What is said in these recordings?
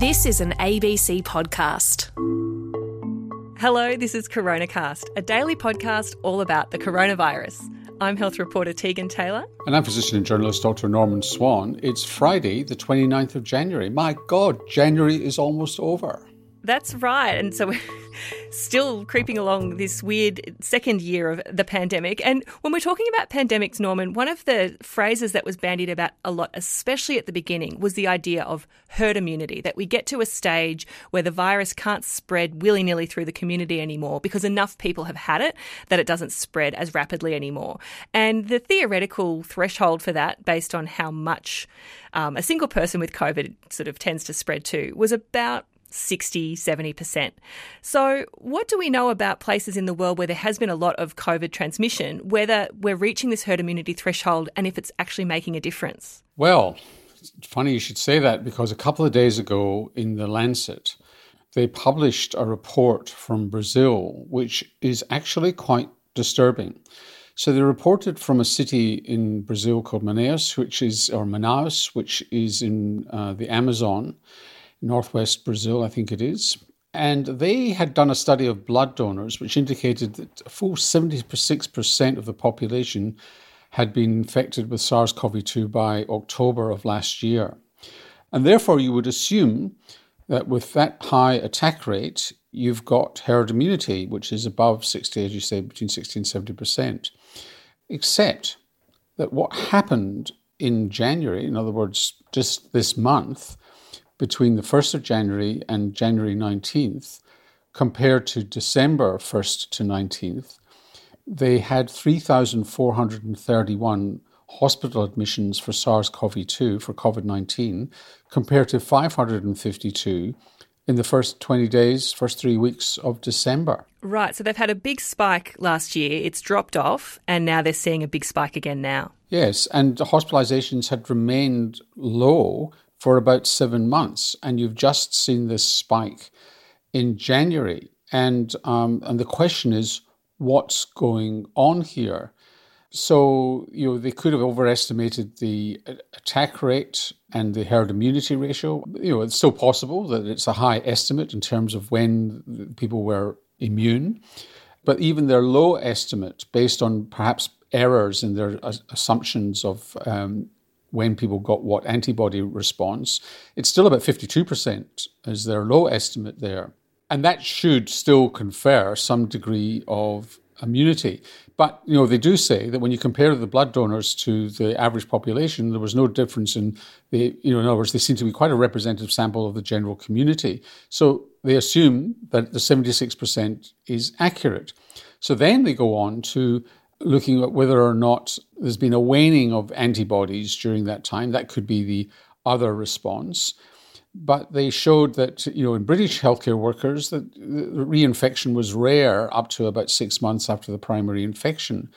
This is an ABC podcast. Hello, this is CoronaCast, a daily podcast all about the coronavirus. I'm health reporter Tegan Taylor. And I'm physician and journalist Dr. Norman Swan. It's Friday, the 29th of January. My God, January is almost over. That's right. And so we're still creeping along this weird second year of the pandemic. And when we're talking about pandemics, Norman, one of the phrases that was bandied about a lot, especially at the beginning, was the idea of herd immunity, that we get to a stage where the virus can't spread willy nilly through the community anymore because enough people have had it that it doesn't spread as rapidly anymore. And the theoretical threshold for that, based on how much um, a single person with COVID sort of tends to spread to, was about 60, 70%. So, what do we know about places in the world where there has been a lot of COVID transmission, whether we're reaching this herd immunity threshold and if it's actually making a difference? Well, funny you should say that because a couple of days ago in The Lancet, they published a report from Brazil, which is actually quite disturbing. So they reported from a city in Brazil called Manaus, which is or Manaus, which is in uh, the Amazon, northwest Brazil, I think it is. And they had done a study of blood donors, which indicated that a full 76% of the population had been infected with SARS CoV 2 by October of last year. And therefore, you would assume that with that high attack rate, you've got herd immunity, which is above 60, as you say, between 60 and 70%. Except that what happened in January, in other words, just this month, between the 1st of January and January 19th, compared to December 1st to 19th, they had 3,431 hospital admissions for SARS CoV 2 for COVID 19, compared to 552 in the first 20 days, first three weeks of December. Right, so they've had a big spike last year, it's dropped off, and now they're seeing a big spike again now. Yes, and hospitalizations had remained low for about seven months, and you've just seen this spike in January. And um, and the question is, what's going on here? So you know they could have overestimated the attack rate and the herd immunity ratio. You know it's still possible that it's a high estimate in terms of when people were immune, but even their low estimate, based on perhaps errors in their assumptions of um, when people got what antibody response, it's still about 52% as their low estimate there. And that should still confer some degree of immunity. But you know, they do say that when you compare the blood donors to the average population, there was no difference in the you know, in other words, they seem to be quite a representative sample of the general community. So they assume that the 76% is accurate. So then they go on to looking at whether or not there's been a waning of antibodies during that time. That could be the other response. But they showed that, you know, in British healthcare workers, that reinfection was rare up to about six months after the primary infection.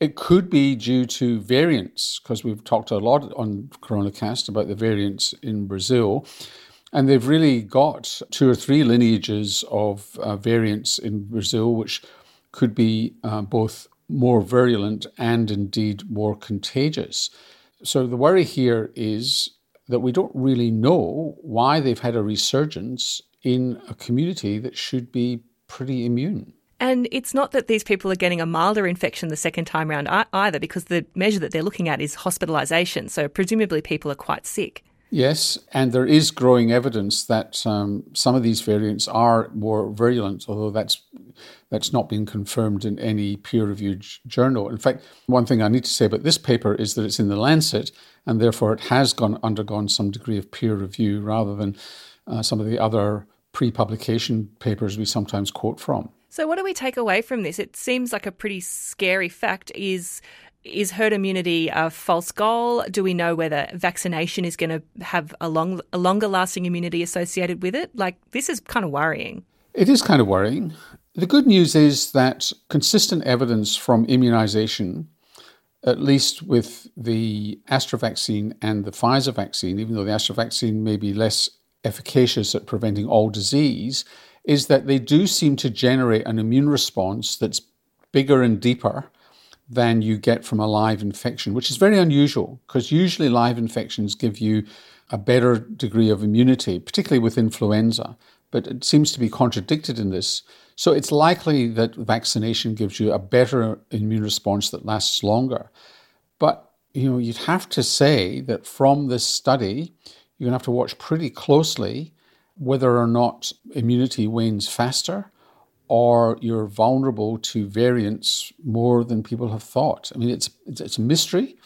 It could be due to variants, because we've talked a lot on CoronaCast about the variants in Brazil. And they've really got two or three lineages of uh, variants in Brazil, which could be uh, both more virulent and indeed more contagious. So the worry here is that we don't really know why they've had a resurgence in a community that should be pretty immune. And it's not that these people are getting a milder infection the second time around either, because the measure that they're looking at is hospitalisation. So presumably people are quite sick. Yes, and there is growing evidence that um, some of these variants are more virulent, although that's that's not been confirmed in any peer-reviewed journal. In fact, one thing I need to say about this paper is that it's in the Lancet, and therefore it has gone undergone some degree of peer review rather than uh, some of the other pre-publication papers we sometimes quote from. So, what do we take away from this? It seems like a pretty scary fact. Is is herd immunity a false goal? Do we know whether vaccination is going to have a, long, a longer lasting immunity associated with it? Like, this is kind of worrying. It is kind of worrying. The good news is that consistent evidence from immunization, at least with the Astra vaccine and the Pfizer vaccine, even though the Astra vaccine may be less efficacious at preventing all disease, is that they do seem to generate an immune response that's bigger and deeper than you get from a live infection, which is very unusual because usually live infections give you a better degree of immunity, particularly with influenza. But it seems to be contradicted in this. So it's likely that vaccination gives you a better immune response that lasts longer. But you know, you'd have to say that from this study, you're to have to watch pretty closely whether or not immunity wanes faster or you're vulnerable to variants more than people have thought. I mean, it's it's, it's a mystery.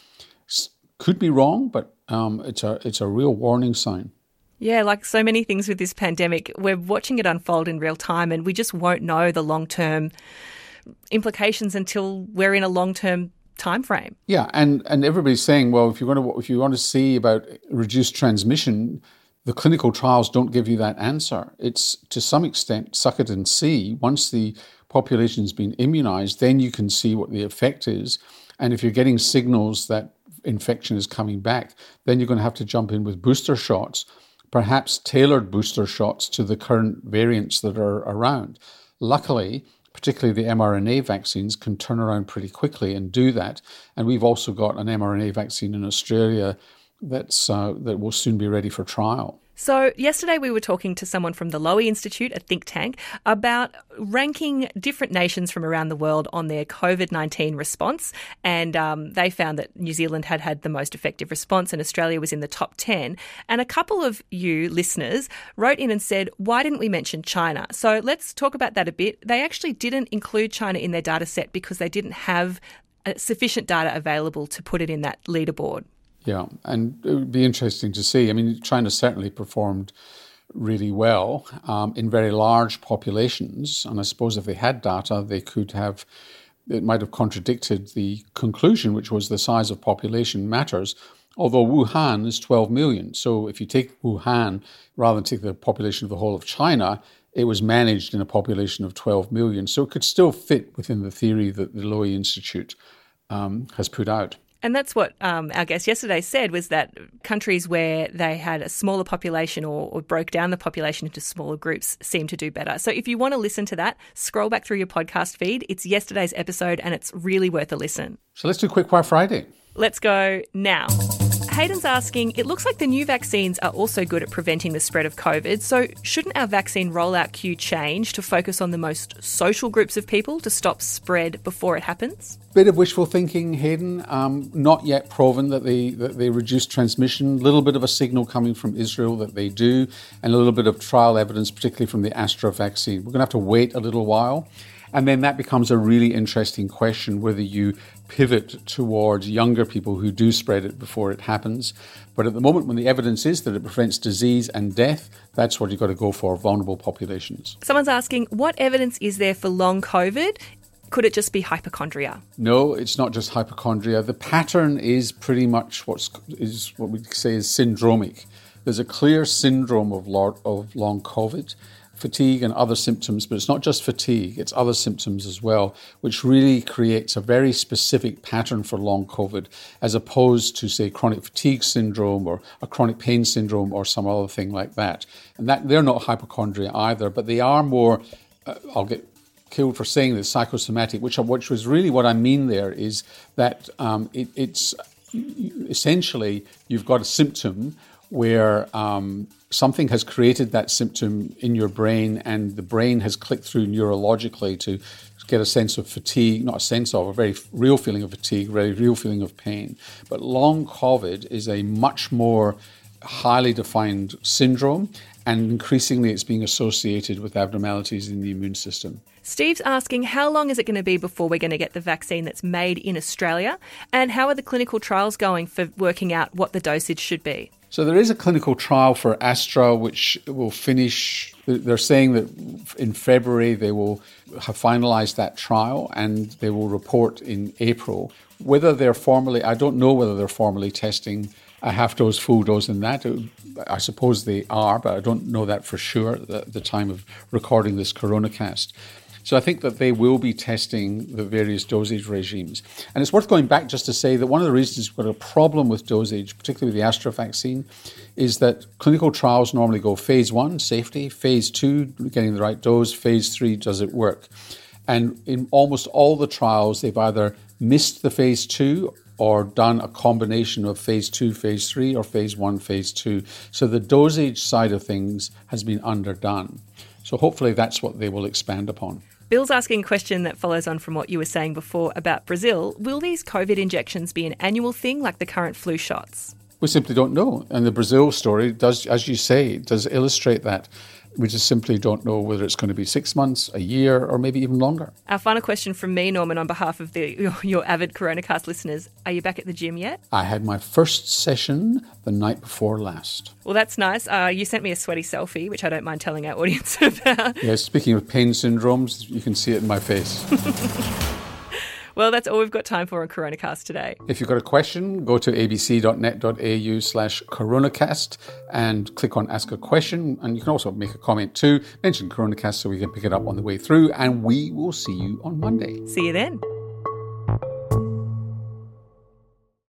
Could be wrong, but um, it's a it's a real warning sign. Yeah, like so many things with this pandemic, we're watching it unfold in real time, and we just won't know the long term implications until we're in a long term time frame. Yeah, and and everybody's saying, well, if you want to if you want to see about reduced transmission, the clinical trials don't give you that answer. It's to some extent suck it and see. Once the population's been immunized, then you can see what the effect is. And if you're getting signals that infection is coming back, then you're going to have to jump in with booster shots, perhaps tailored booster shots to the current variants that are around. Luckily, particularly the mRNA vaccines, can turn around pretty quickly and do that. And we've also got an mRNA vaccine in Australia that's uh, that will soon be ready for trial. So, yesterday we were talking to someone from the Lowy Institute, a think tank, about ranking different nations from around the world on their COVID 19 response. And um, they found that New Zealand had had the most effective response and Australia was in the top 10. And a couple of you listeners wrote in and said, Why didn't we mention China? So, let's talk about that a bit. They actually didn't include China in their data set because they didn't have uh, sufficient data available to put it in that leaderboard. Yeah, and it would be interesting to see. I mean, China certainly performed really well um, in very large populations, and I suppose if they had data, they could have. It might have contradicted the conclusion, which was the size of population matters. Although Wuhan is 12 million, so if you take Wuhan rather than take the population of the whole of China, it was managed in a population of 12 million. So it could still fit within the theory that the Lowy Institute um, has put out. And that's what um, our guest yesterday said was that countries where they had a smaller population or, or, broke down the population into smaller groups seem to do better. So if you want to listen to that, scroll back through your podcast feed. It's yesterday's episode and it's really worth a listen. So let's do Quickfire Friday. Let's go now. Hayden's asking, it looks like the new vaccines are also good at preventing the spread of COVID. So, shouldn't our vaccine rollout queue change to focus on the most social groups of people to stop spread before it happens? Bit of wishful thinking, Hayden. Um, not yet proven that they that they reduce transmission. A little bit of a signal coming from Israel that they do, and a little bit of trial evidence, particularly from the Astra vaccine. We're going to have to wait a little while. And then that becomes a really interesting question whether you pivot towards younger people who do spread it before it happens. But at the moment, when the evidence is that it prevents disease and death, that's what you've got to go for vulnerable populations. Someone's asking, what evidence is there for long COVID? Could it just be hypochondria? No, it's not just hypochondria. The pattern is pretty much what's is what we say is syndromic. There's a clear syndrome of, of long COVID fatigue and other symptoms, but it's not just fatigue, it's other symptoms as well, which really creates a very specific pattern for long COVID, as opposed to, say, chronic fatigue syndrome or a chronic pain syndrome or some other thing like that. And that they're not hypochondria either, but they are more, uh, I'll get killed for saying this, psychosomatic, which, which was really what I mean there is that um, it, it's essentially you've got a symptom where um, something has created that symptom in your brain and the brain has clicked through neurologically to get a sense of fatigue, not a sense of, a very real feeling of fatigue, very real feeling of pain. But long COVID is a much more highly defined syndrome, and increasingly it's being associated with abnormalities in the immune system. Steve's asking how long is it going to be before we're going to get the vaccine that's made in Australia? And how are the clinical trials going for working out what the dosage should be? So there is a clinical trial for Astra, which will finish. They're saying that in February they will have finalised that trial and they will report in April. Whether they're formally, I don't know whether they're formally testing a half dose, full dose in that. I suppose they are, but I don't know that for sure at the time of recording this CoronaCast. So I think that they will be testing the various dosage regimes. And it's worth going back just to say that one of the reasons we've got a problem with dosage, particularly with the Astra vaccine, is that clinical trials normally go phase one, safety, phase two, getting the right dose, phase three, does it work? And in almost all the trials, they've either missed the phase two or done a combination of phase two, phase three, or phase one, phase two. So the dosage side of things has been underdone. So hopefully that's what they will expand upon. Bill's asking a question that follows on from what you were saying before about Brazil. Will these COVID injections be an annual thing like the current flu shots? We simply don't know. And the Brazil story does, as you say, does illustrate that. We just simply don't know whether it's going to be six months, a year, or maybe even longer. Our final question from me, Norman, on behalf of the your, your avid CoronaCast listeners: Are you back at the gym yet? I had my first session the night before last. Well, that's nice. Uh, you sent me a sweaty selfie, which I don't mind telling our audience about. Yeah, speaking of pain syndromes, you can see it in my face. Well, that's all we've got time for on CoronaCast today. If you've got a question, go to abc.net.au slash coronacast and click on Ask a Question. And you can also make a comment too. Mention CoronaCast so we can pick it up on the way through. And we will see you on Monday. See you then.